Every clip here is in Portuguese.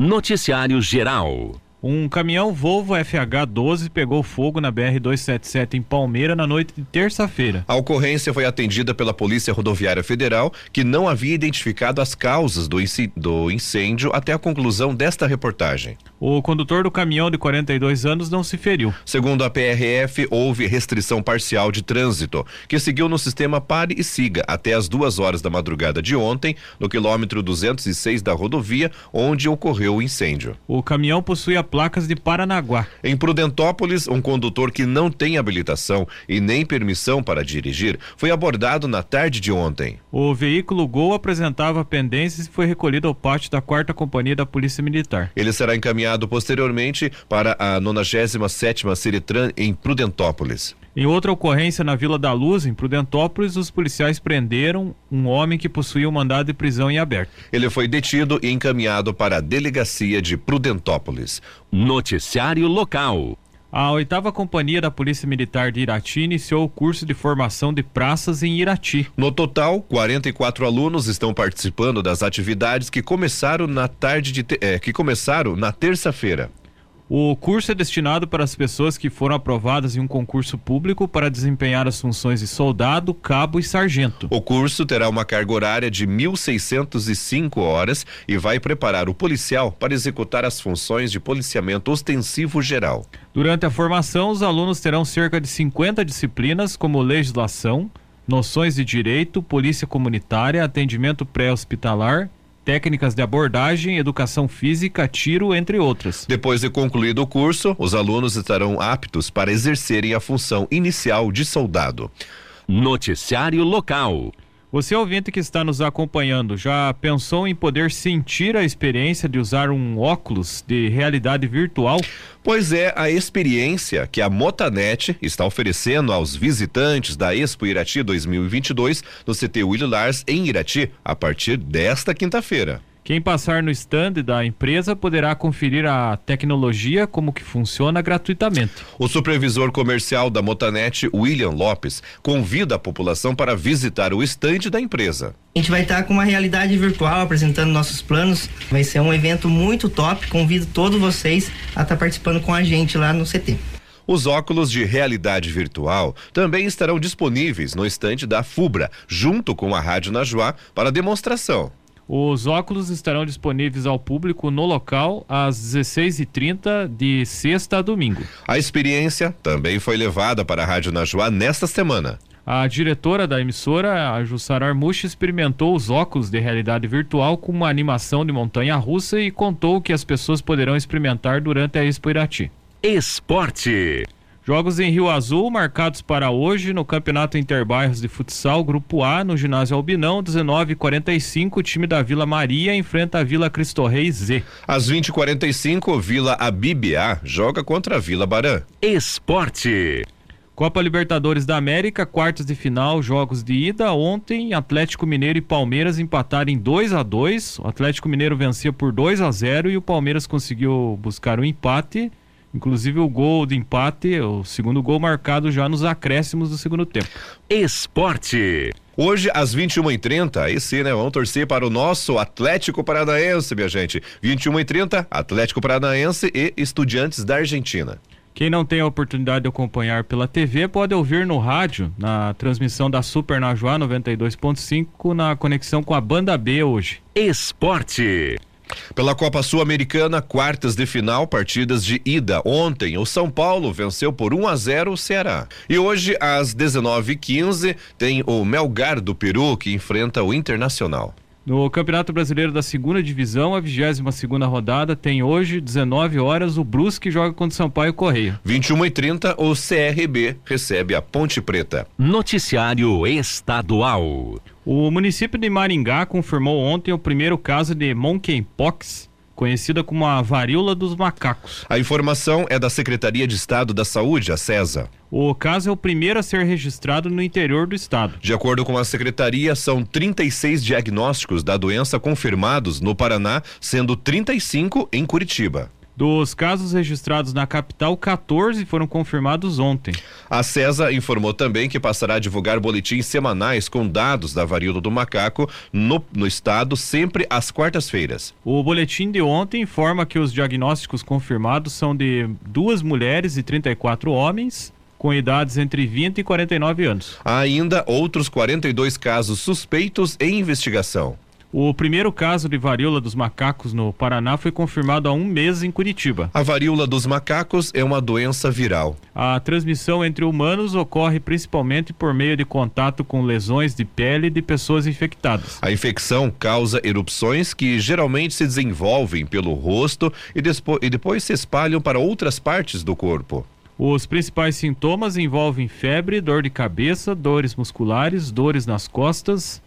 Noticiário Geral. Um caminhão Volvo FH12 pegou fogo na BR-277 em Palmeira na noite de terça-feira. A ocorrência foi atendida pela Polícia Rodoviária Federal, que não havia identificado as causas do, do incêndio até a conclusão desta reportagem. O condutor do caminhão de 42 anos não se feriu. Segundo a PRF, houve restrição parcial de trânsito, que seguiu no sistema pare e siga até as duas horas da madrugada de ontem, no quilômetro 206 da rodovia, onde ocorreu o incêndio. O caminhão possui a placas de Paranaguá. Em Prudentópolis, um condutor que não tem habilitação e nem permissão para dirigir foi abordado na tarde de ontem. O veículo Gol apresentava pendências e foi recolhido ao pátio da quarta companhia da Polícia Militar. Ele será encaminhado posteriormente para a 97 sétima Seritran em Prudentópolis. Em outra ocorrência na Vila da Luz, em Prudentópolis, os policiais prenderam um homem que possuía um mandado de prisão em aberto. Ele foi detido e encaminhado para a delegacia de Prudentópolis. Noticiário local. A oitava companhia da Polícia Militar de Irati iniciou o curso de formação de praças em Irati. No total, 44 alunos estão participando das atividades que começaram na tarde de é, que começaram na terça-feira. O curso é destinado para as pessoas que foram aprovadas em um concurso público para desempenhar as funções de soldado, cabo e sargento. O curso terá uma carga horária de 1.605 horas e vai preparar o policial para executar as funções de policiamento ostensivo geral. Durante a formação, os alunos terão cerca de 50 disciplinas, como legislação, noções de direito, polícia comunitária, atendimento pré-hospitalar, técnicas de abordagem, educação física, tiro, entre outras. Depois de concluído o curso, os alunos estarão aptos para exercerem a função inicial de soldado. Noticiário local. Você ouvinte que está nos acompanhando, já pensou em poder sentir a experiência de usar um óculos de realidade virtual? Pois é, a experiência que a Motanet está oferecendo aos visitantes da Expo Irati 2022 no CT Willy Lars em Irati a partir desta quinta-feira. Quem passar no stand da empresa poderá conferir a tecnologia como que funciona gratuitamente. O supervisor comercial da Motanet, William Lopes, convida a população para visitar o stand da empresa. A gente vai estar com uma realidade virtual apresentando nossos planos. Vai ser um evento muito top. Convido todos vocês a estar participando com a gente lá no CT. Os óculos de realidade virtual também estarão disponíveis no estande da FUBRA, junto com a Rádio Najuá, para demonstração. Os óculos estarão disponíveis ao público no local às 16h30 de sexta a domingo. A experiência também foi levada para a Rádio Najuá nesta semana. A diretora da emissora, a Jussara Armuche, experimentou os óculos de realidade virtual com uma animação de montanha russa e contou que as pessoas poderão experimentar durante a Expo Irati. Esporte. Jogos em Rio Azul marcados para hoje no Campeonato Interbairros de Futsal, Grupo A, no ginásio Albinão, 19:45, o time da Vila Maria enfrenta a Vila Cristo Rei Z. Às 20:45, Vila Abibia joga contra a Vila Barã. Esporte. Copa Libertadores da América, quartas de final, jogos de ida. Ontem, Atlético Mineiro e Palmeiras empataram em 2 a 2 O Atlético Mineiro vencia por 2 a 0 e o Palmeiras conseguiu buscar o um empate Inclusive o gol de empate, o segundo gol marcado já nos acréscimos do segundo tempo. Esporte. Hoje, às 21h30, esse, né? Vamos torcer para o nosso Atlético Paranaense, minha gente. 21h30, Atlético Paranaense e Estudiantes da Argentina. Quem não tem a oportunidade de acompanhar pela TV pode ouvir no rádio, na transmissão da Super Najuá 92.5, na conexão com a Banda B hoje. Esporte. Pela Copa Sul-Americana, quartas de final, partidas de ida. Ontem, o São Paulo venceu por 1 a 0 o Ceará. E hoje, às 19h15, tem o Melgar do Peru que enfrenta o Internacional. No Campeonato Brasileiro da Segunda Divisão, a 22 segunda rodada tem hoje, 19 horas, o Brusque joga contra o Sampaio Correia. 21 e 30 o CRB recebe a Ponte Preta. Noticiário Estadual. O município de Maringá confirmou ontem o primeiro caso de monkeypox conhecida como a varíola dos macacos. A informação é da Secretaria de Estado da Saúde, a CESA. O caso é o primeiro a ser registrado no interior do estado. De acordo com a secretaria, são 36 diagnósticos da doença confirmados no Paraná, sendo 35 em Curitiba. Dos casos registrados na capital, 14 foram confirmados ontem. A CESA informou também que passará a divulgar boletins semanais com dados da varíola do macaco no, no estado, sempre às quartas-feiras. O boletim de ontem informa que os diagnósticos confirmados são de duas mulheres e 34 homens com idades entre 20 e 49 anos. Há ainda outros 42 casos suspeitos em investigação. O primeiro caso de varíola dos macacos no Paraná foi confirmado há um mês em Curitiba. A varíola dos macacos é uma doença viral. A transmissão entre humanos ocorre principalmente por meio de contato com lesões de pele de pessoas infectadas. A infecção causa erupções que geralmente se desenvolvem pelo rosto e, e depois se espalham para outras partes do corpo. Os principais sintomas envolvem febre, dor de cabeça, dores musculares, dores nas costas,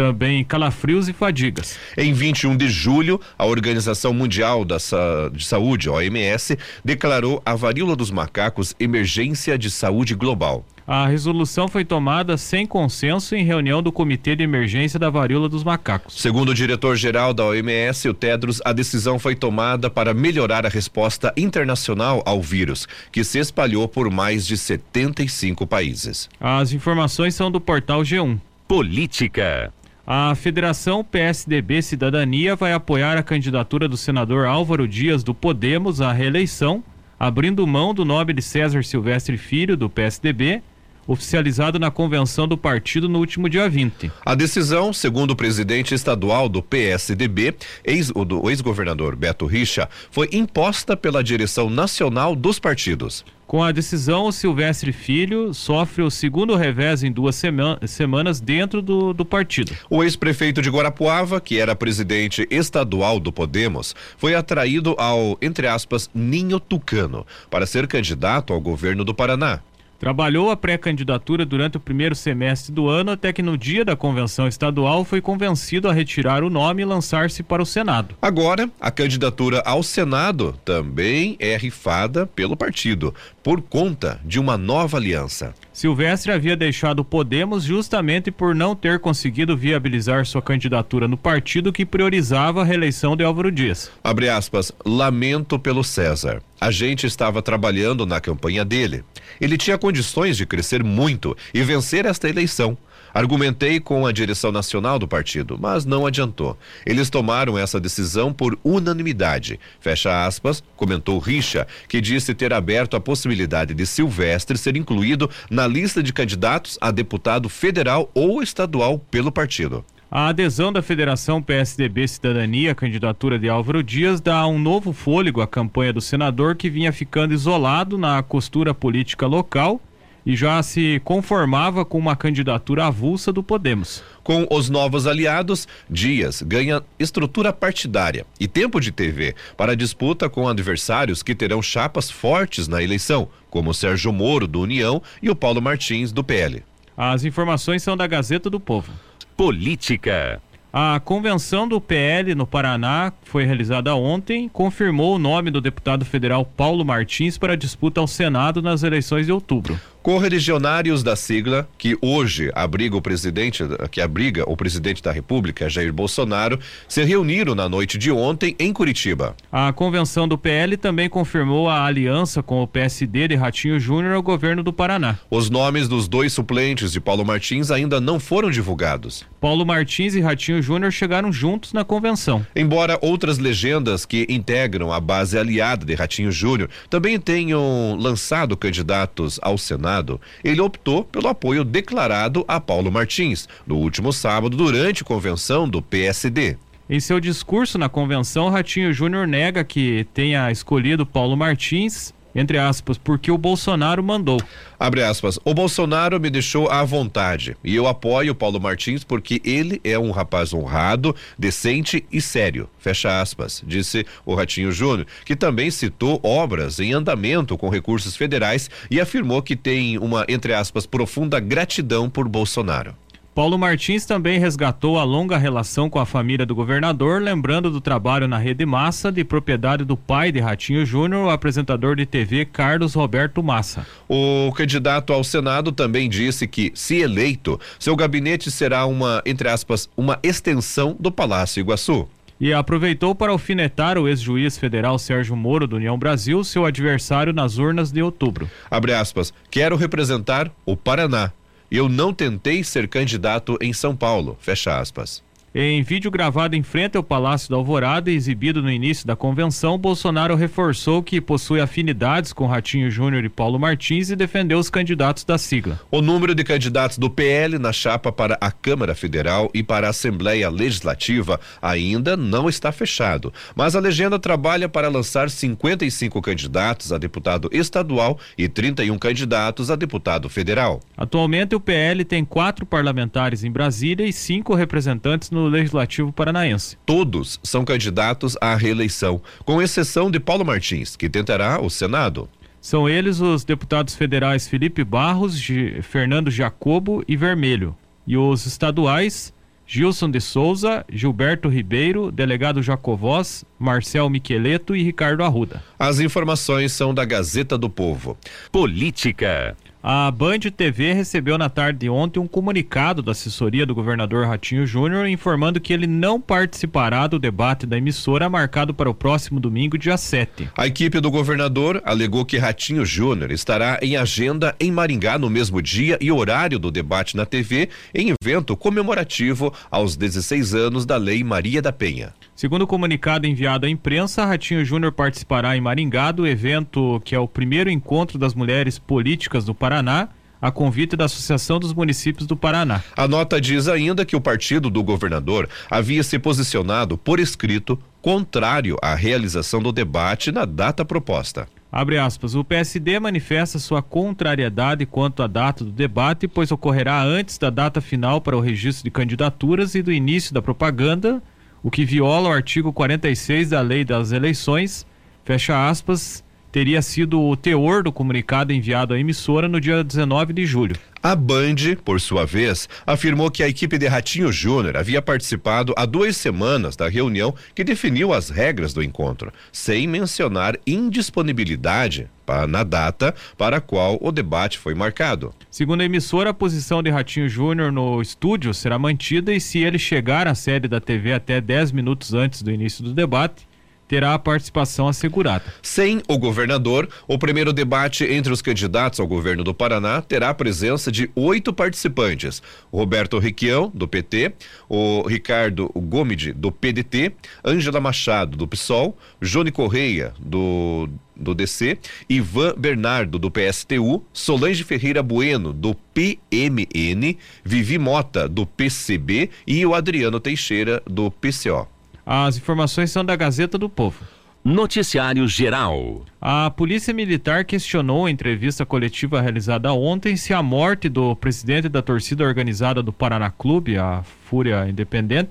também calafrios e fadigas. Em 21 de julho, a Organização Mundial da Sa de Saúde, OMS, declarou a varíola dos macacos emergência de saúde global. A resolução foi tomada sem consenso em reunião do Comitê de Emergência da Varíola dos Macacos. Segundo o diretor-geral da OMS, o Tedros, a decisão foi tomada para melhorar a resposta internacional ao vírus, que se espalhou por mais de 75 países. As informações são do portal G1. Política. A Federação PSDB Cidadania vai apoiar a candidatura do senador Álvaro Dias do Podemos à reeleição, abrindo mão do nome de César Silvestre Filho, do PSDB, oficializado na convenção do partido no último dia 20. A decisão, segundo o presidente estadual do PSDB, ex, o ex-governador Beto Richa, foi imposta pela direção nacional dos partidos. Com a decisão, o Silvestre Filho sofre o segundo revés em duas sema semanas dentro do, do partido. O ex-prefeito de Guarapuava, que era presidente estadual do Podemos, foi atraído ao, entre aspas, ninho tucano, para ser candidato ao governo do Paraná. Trabalhou a pré-candidatura durante o primeiro semestre do ano, até que no dia da convenção estadual foi convencido a retirar o nome e lançar-se para o Senado. Agora, a candidatura ao Senado também é rifada pelo partido, por conta de uma nova aliança. Silvestre havia deixado o Podemos justamente por não ter conseguido viabilizar sua candidatura no partido que priorizava a reeleição de Álvaro Dias. Abre aspas, lamento pelo César. A gente estava trabalhando na campanha dele. Ele tinha condições de crescer muito e vencer esta eleição. Argumentei com a direção nacional do partido, mas não adiantou. Eles tomaram essa decisão por unanimidade. Fecha aspas, comentou Richa, que disse ter aberto a possibilidade de Silvestre ser incluído na lista de candidatos a deputado federal ou estadual pelo partido. A adesão da Federação PSDB Cidadania à candidatura de Álvaro Dias dá um novo fôlego à campanha do senador que vinha ficando isolado na costura política local e já se conformava com uma candidatura avulsa do Podemos. Com os novos aliados, Dias ganha estrutura partidária e tempo de TV para disputa com adversários que terão chapas fortes na eleição, como Sérgio Moro do União e o Paulo Martins do PL. As informações são da Gazeta do Povo. Política. A convenção do PL no Paraná, que foi realizada ontem, confirmou o nome do deputado federal Paulo Martins para a disputa ao Senado nas eleições de outubro. Correligionários da sigla, que hoje abriga o presidente, que abriga o presidente da República, Jair Bolsonaro, se reuniram na noite de ontem em Curitiba. A convenção do PL também confirmou a aliança com o PSD de Ratinho Júnior ao governo do Paraná. Os nomes dos dois suplentes de Paulo Martins ainda não foram divulgados. Paulo Martins e Ratinho Júnior chegaram juntos na convenção. Embora outras legendas que integram a base aliada de Ratinho Júnior também tenham lançado candidatos ao Senado, Senado, ele optou pelo apoio declarado a Paulo Martins no último sábado durante convenção do PSD. Em seu discurso na convenção, Ratinho Júnior nega que tenha escolhido Paulo Martins entre aspas, porque o Bolsonaro mandou. Abre aspas, o Bolsonaro me deixou à vontade e eu apoio o Paulo Martins porque ele é um rapaz honrado, decente e sério. Fecha aspas, disse o Ratinho Júnior, que também citou obras em andamento com recursos federais e afirmou que tem uma, entre aspas, profunda gratidão por Bolsonaro. Paulo Martins também resgatou a longa relação com a família do governador, lembrando do trabalho na Rede Massa, de propriedade do pai de Ratinho Júnior, o apresentador de TV Carlos Roberto Massa. O candidato ao Senado também disse que, se eleito, seu gabinete será uma, entre aspas, uma extensão do Palácio Iguaçu. e aproveitou para alfinetar o ex-juiz federal Sérgio Moro do União Brasil, seu adversário nas urnas de outubro. Abre aspas. Quero representar o Paraná. Eu não tentei ser candidato em São Paulo. Fecha aspas. Em vídeo gravado em frente ao Palácio da Alvorada e exibido no início da convenção, Bolsonaro reforçou que possui afinidades com Ratinho Júnior e Paulo Martins e defendeu os candidatos da sigla. O número de candidatos do PL na chapa para a Câmara Federal e para a Assembleia Legislativa ainda não está fechado, mas a legenda trabalha para lançar 55 candidatos a deputado estadual e 31 candidatos a deputado federal. Atualmente, o PL tem quatro parlamentares em Brasília e cinco representantes no no Legislativo Paranaense. Todos são candidatos à reeleição, com exceção de Paulo Martins, que tentará o Senado. São eles os deputados federais Felipe Barros, G Fernando Jacobo e Vermelho. E os estaduais Gilson de Souza, Gilberto Ribeiro, delegado Jacovós, Marcel Miqueleto e Ricardo Arruda. As informações são da Gazeta do Povo. Política. A Band TV recebeu na tarde de ontem um comunicado da assessoria do governador Ratinho Júnior informando que ele não participará do debate da emissora marcado para o próximo domingo, dia 7. A equipe do governador alegou que Ratinho Júnior estará em agenda em Maringá no mesmo dia e horário do debate na TV, em evento comemorativo aos 16 anos da Lei Maria da Penha. Segundo o comunicado enviado à imprensa, Ratinho Júnior participará em Maringá do evento que é o primeiro encontro das mulheres políticas do Paraná, a convite da Associação dos Municípios do Paraná. A nota diz ainda que o partido do governador havia se posicionado por escrito contrário à realização do debate na data proposta. Abre aspas, o PSD manifesta sua contrariedade quanto à data do debate, pois ocorrerá antes da data final para o registro de candidaturas e do início da propaganda o que viola o artigo 46 da Lei das Eleições, fecha aspas, teria sido o teor do comunicado enviado à emissora no dia 19 de julho. A Band, por sua vez, afirmou que a equipe de Ratinho Júnior havia participado há duas semanas da reunião que definiu as regras do encontro, sem mencionar indisponibilidade na data para a qual o debate foi marcado. Segundo a emissora, a posição de Ratinho Júnior no estúdio será mantida e se ele chegar à sede da TV até 10 minutos antes do início do debate, terá a participação assegurada. Sem o governador, o primeiro debate entre os candidatos ao governo do Paraná terá a presença de oito participantes: Roberto Requião, do PT, o Ricardo Gomide, do PDT, Ângela Machado, do PSOL, Jone Correia, do do DC, Ivan Bernardo, do PSTU, Solange Ferreira Bueno, do PMN, Vivi Mota, do PCB e o Adriano Teixeira, do PCO. As informações são da Gazeta do Povo. Noticiário Geral. A Polícia Militar questionou em entrevista coletiva realizada ontem se a morte do presidente da torcida organizada do Paraná Clube, a Fúria Independente,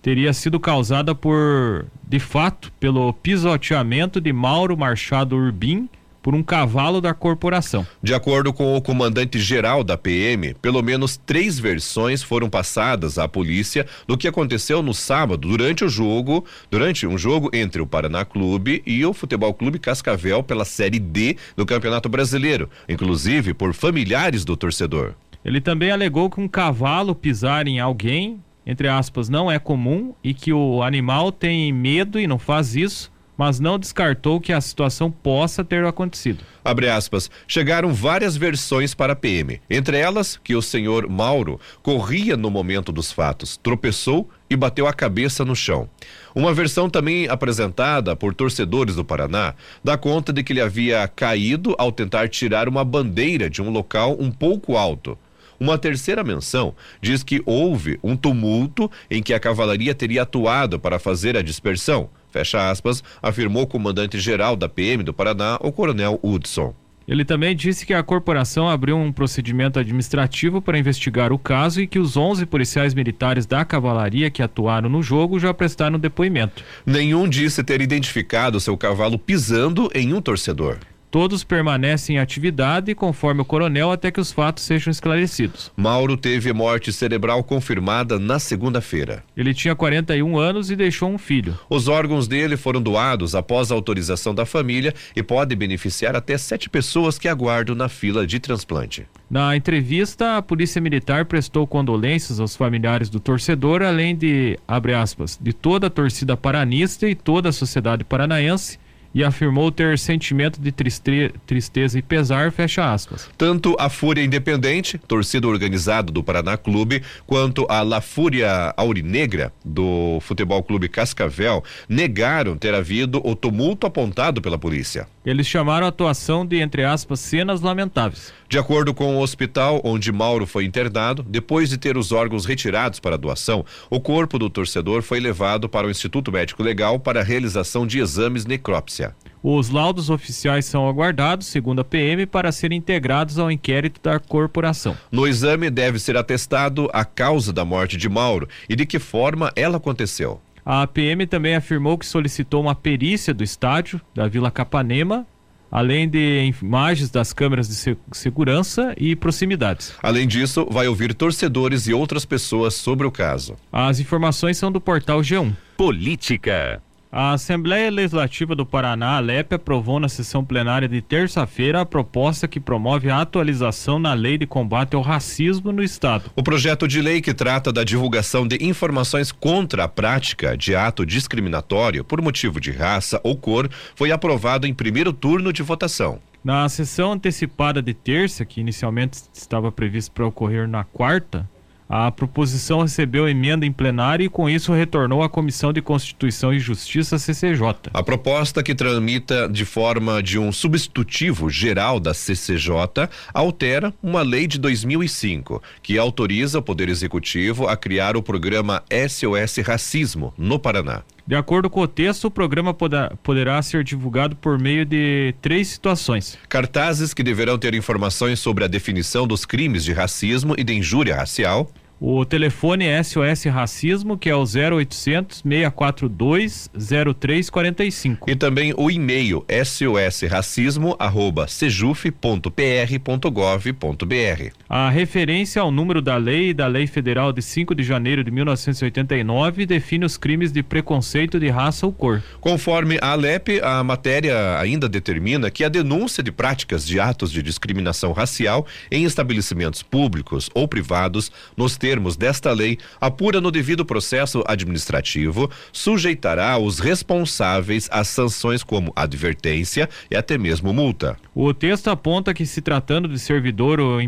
teria sido causada por, de fato, pelo pisoteamento de Mauro Machado Urbim por um cavalo da corporação. De acordo com o comandante-geral da PM, pelo menos três versões foram passadas à polícia do que aconteceu no sábado durante o jogo, durante um jogo entre o Paraná Clube e o Futebol Clube Cascavel pela Série D do Campeonato Brasileiro, inclusive por familiares do torcedor. Ele também alegou que um cavalo pisar em alguém, entre aspas, não é comum e que o animal tem medo e não faz isso mas não descartou que a situação possa ter acontecido. Aspas. Chegaram várias versões para a PM, entre elas que o senhor Mauro corria no momento dos fatos, tropeçou e bateu a cabeça no chão. Uma versão também apresentada por torcedores do Paraná dá conta de que ele havia caído ao tentar tirar uma bandeira de um local um pouco alto. Uma terceira menção diz que houve um tumulto em que a cavalaria teria atuado para fazer a dispersão fecha aspas, afirmou o comandante-geral da PM do Paraná, o coronel Hudson. Ele também disse que a corporação abriu um procedimento administrativo para investigar o caso e que os 11 policiais militares da cavalaria que atuaram no jogo já prestaram depoimento. Nenhum disse ter identificado seu cavalo pisando em um torcedor. Todos permanecem em atividade, conforme o coronel, até que os fatos sejam esclarecidos. Mauro teve morte cerebral confirmada na segunda-feira. Ele tinha 41 anos e deixou um filho. Os órgãos dele foram doados após a autorização da família e podem beneficiar até sete pessoas que aguardam na fila de transplante. Na entrevista, a Polícia Militar prestou condolências aos familiares do torcedor, além de, abre aspas, de toda a torcida paranista e toda a sociedade paranaense e afirmou ter sentimento de triste tristeza e pesar, fecha aspas. Tanto a Fúria Independente, torcida organizada do Paraná Clube, quanto a La Fúria Aurinegra, do Futebol Clube Cascavel, negaram ter havido o tumulto apontado pela polícia. Eles chamaram a atuação de, entre aspas, cenas lamentáveis. De acordo com o hospital onde Mauro foi internado, depois de ter os órgãos retirados para doação, o corpo do torcedor foi levado para o Instituto Médico Legal para a realização de exames necrópsia. Os laudos oficiais são aguardados, segundo a PM, para serem integrados ao inquérito da corporação. No exame deve ser atestado a causa da morte de Mauro e de que forma ela aconteceu. A PM também afirmou que solicitou uma perícia do estádio da Vila Capanema, além de imagens das câmeras de segurança e proximidades. Além disso, vai ouvir torcedores e outras pessoas sobre o caso. As informações são do portal G1. Política. A Assembleia Legislativa do Paraná, Alep, aprovou na sessão plenária de terça-feira a proposta que promove a atualização na Lei de Combate ao Racismo no Estado. O projeto de lei que trata da divulgação de informações contra a prática de ato discriminatório por motivo de raça ou cor foi aprovado em primeiro turno de votação. Na sessão antecipada de terça, que inicialmente estava prevista para ocorrer na quarta, a proposição recebeu emenda em plenário e com isso retornou à Comissão de Constituição e Justiça CCJ. A proposta que tramita de forma de um substitutivo geral da CCJ altera uma lei de 2005 que autoriza o Poder Executivo a criar o programa SOS Racismo no Paraná. De acordo com o texto, o programa poderá ser divulgado por meio de três situações: cartazes que deverão ter informações sobre a definição dos crimes de racismo e de injúria racial, o telefone é SOS Racismo, que é o 0800 642 0345. E também o e-mail sosracismo@sejuf.pr.gov.br. A referência ao número da lei da Lei Federal de 5 de janeiro de 1989 define os crimes de preconceito de raça ou cor. Conforme a Alep, a matéria ainda determina que a denúncia de práticas de atos de discriminação racial em estabelecimentos públicos ou privados nos termos termos desta lei, apura no devido processo administrativo, sujeitará os responsáveis a sanções como advertência e até mesmo multa. O texto aponta que, se tratando de servidor ou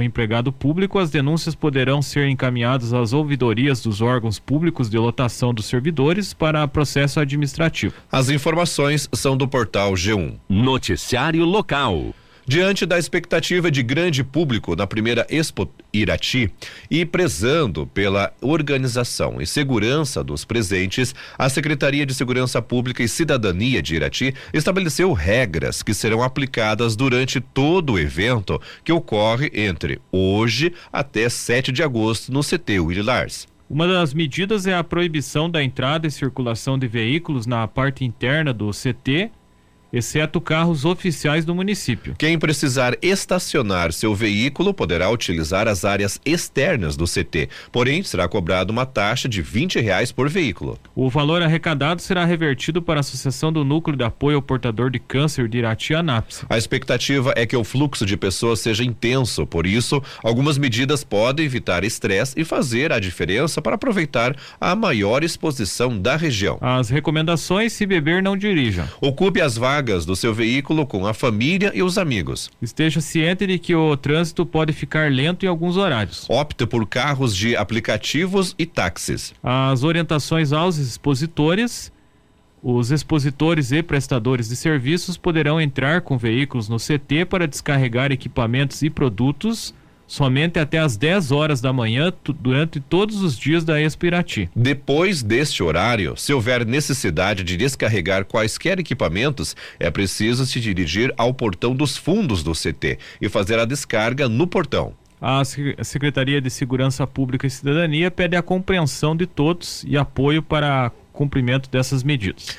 empregado público, as denúncias poderão ser encaminhadas às ouvidorias dos órgãos públicos de lotação dos servidores para processo administrativo. As informações são do portal G1. Noticiário Local. Diante da expectativa de grande público na primeira Expo Irati e prezando pela organização e segurança dos presentes, a Secretaria de Segurança Pública e Cidadania de Irati estabeleceu regras que serão aplicadas durante todo o evento que ocorre entre hoje até 7 de agosto no CT Willy Lars. Uma das medidas é a proibição da entrada e circulação de veículos na parte interna do CT exceto carros oficiais do município. Quem precisar estacionar seu veículo poderá utilizar as áreas externas do CT, porém será cobrado uma taxa de 20 reais por veículo. O valor arrecadado será revertido para a Associação do Núcleo de Apoio ao Portador de Câncer de Irati Anápolis. A expectativa é que o fluxo de pessoas seja intenso, por isso, algumas medidas podem evitar estresse e fazer a diferença para aproveitar a maior exposição da região. As recomendações: se beber, não dirija. Ocupe as vagas vagas do seu veículo com a família e os amigos. Esteja ciente de que o trânsito pode ficar lento em alguns horários. Opte por carros de aplicativos e táxis. As orientações aos expositores os expositores e prestadores de serviços poderão entrar com veículos no CT para descarregar equipamentos e produtos somente até às 10 horas da manhã durante todos os dias da Expirati. Depois deste horário, se houver necessidade de descarregar quaisquer equipamentos, é preciso se dirigir ao portão dos fundos do CT e fazer a descarga no portão. A Secretaria de Segurança Pública e Cidadania pede a compreensão de todos e apoio para cumprimento dessas medidas.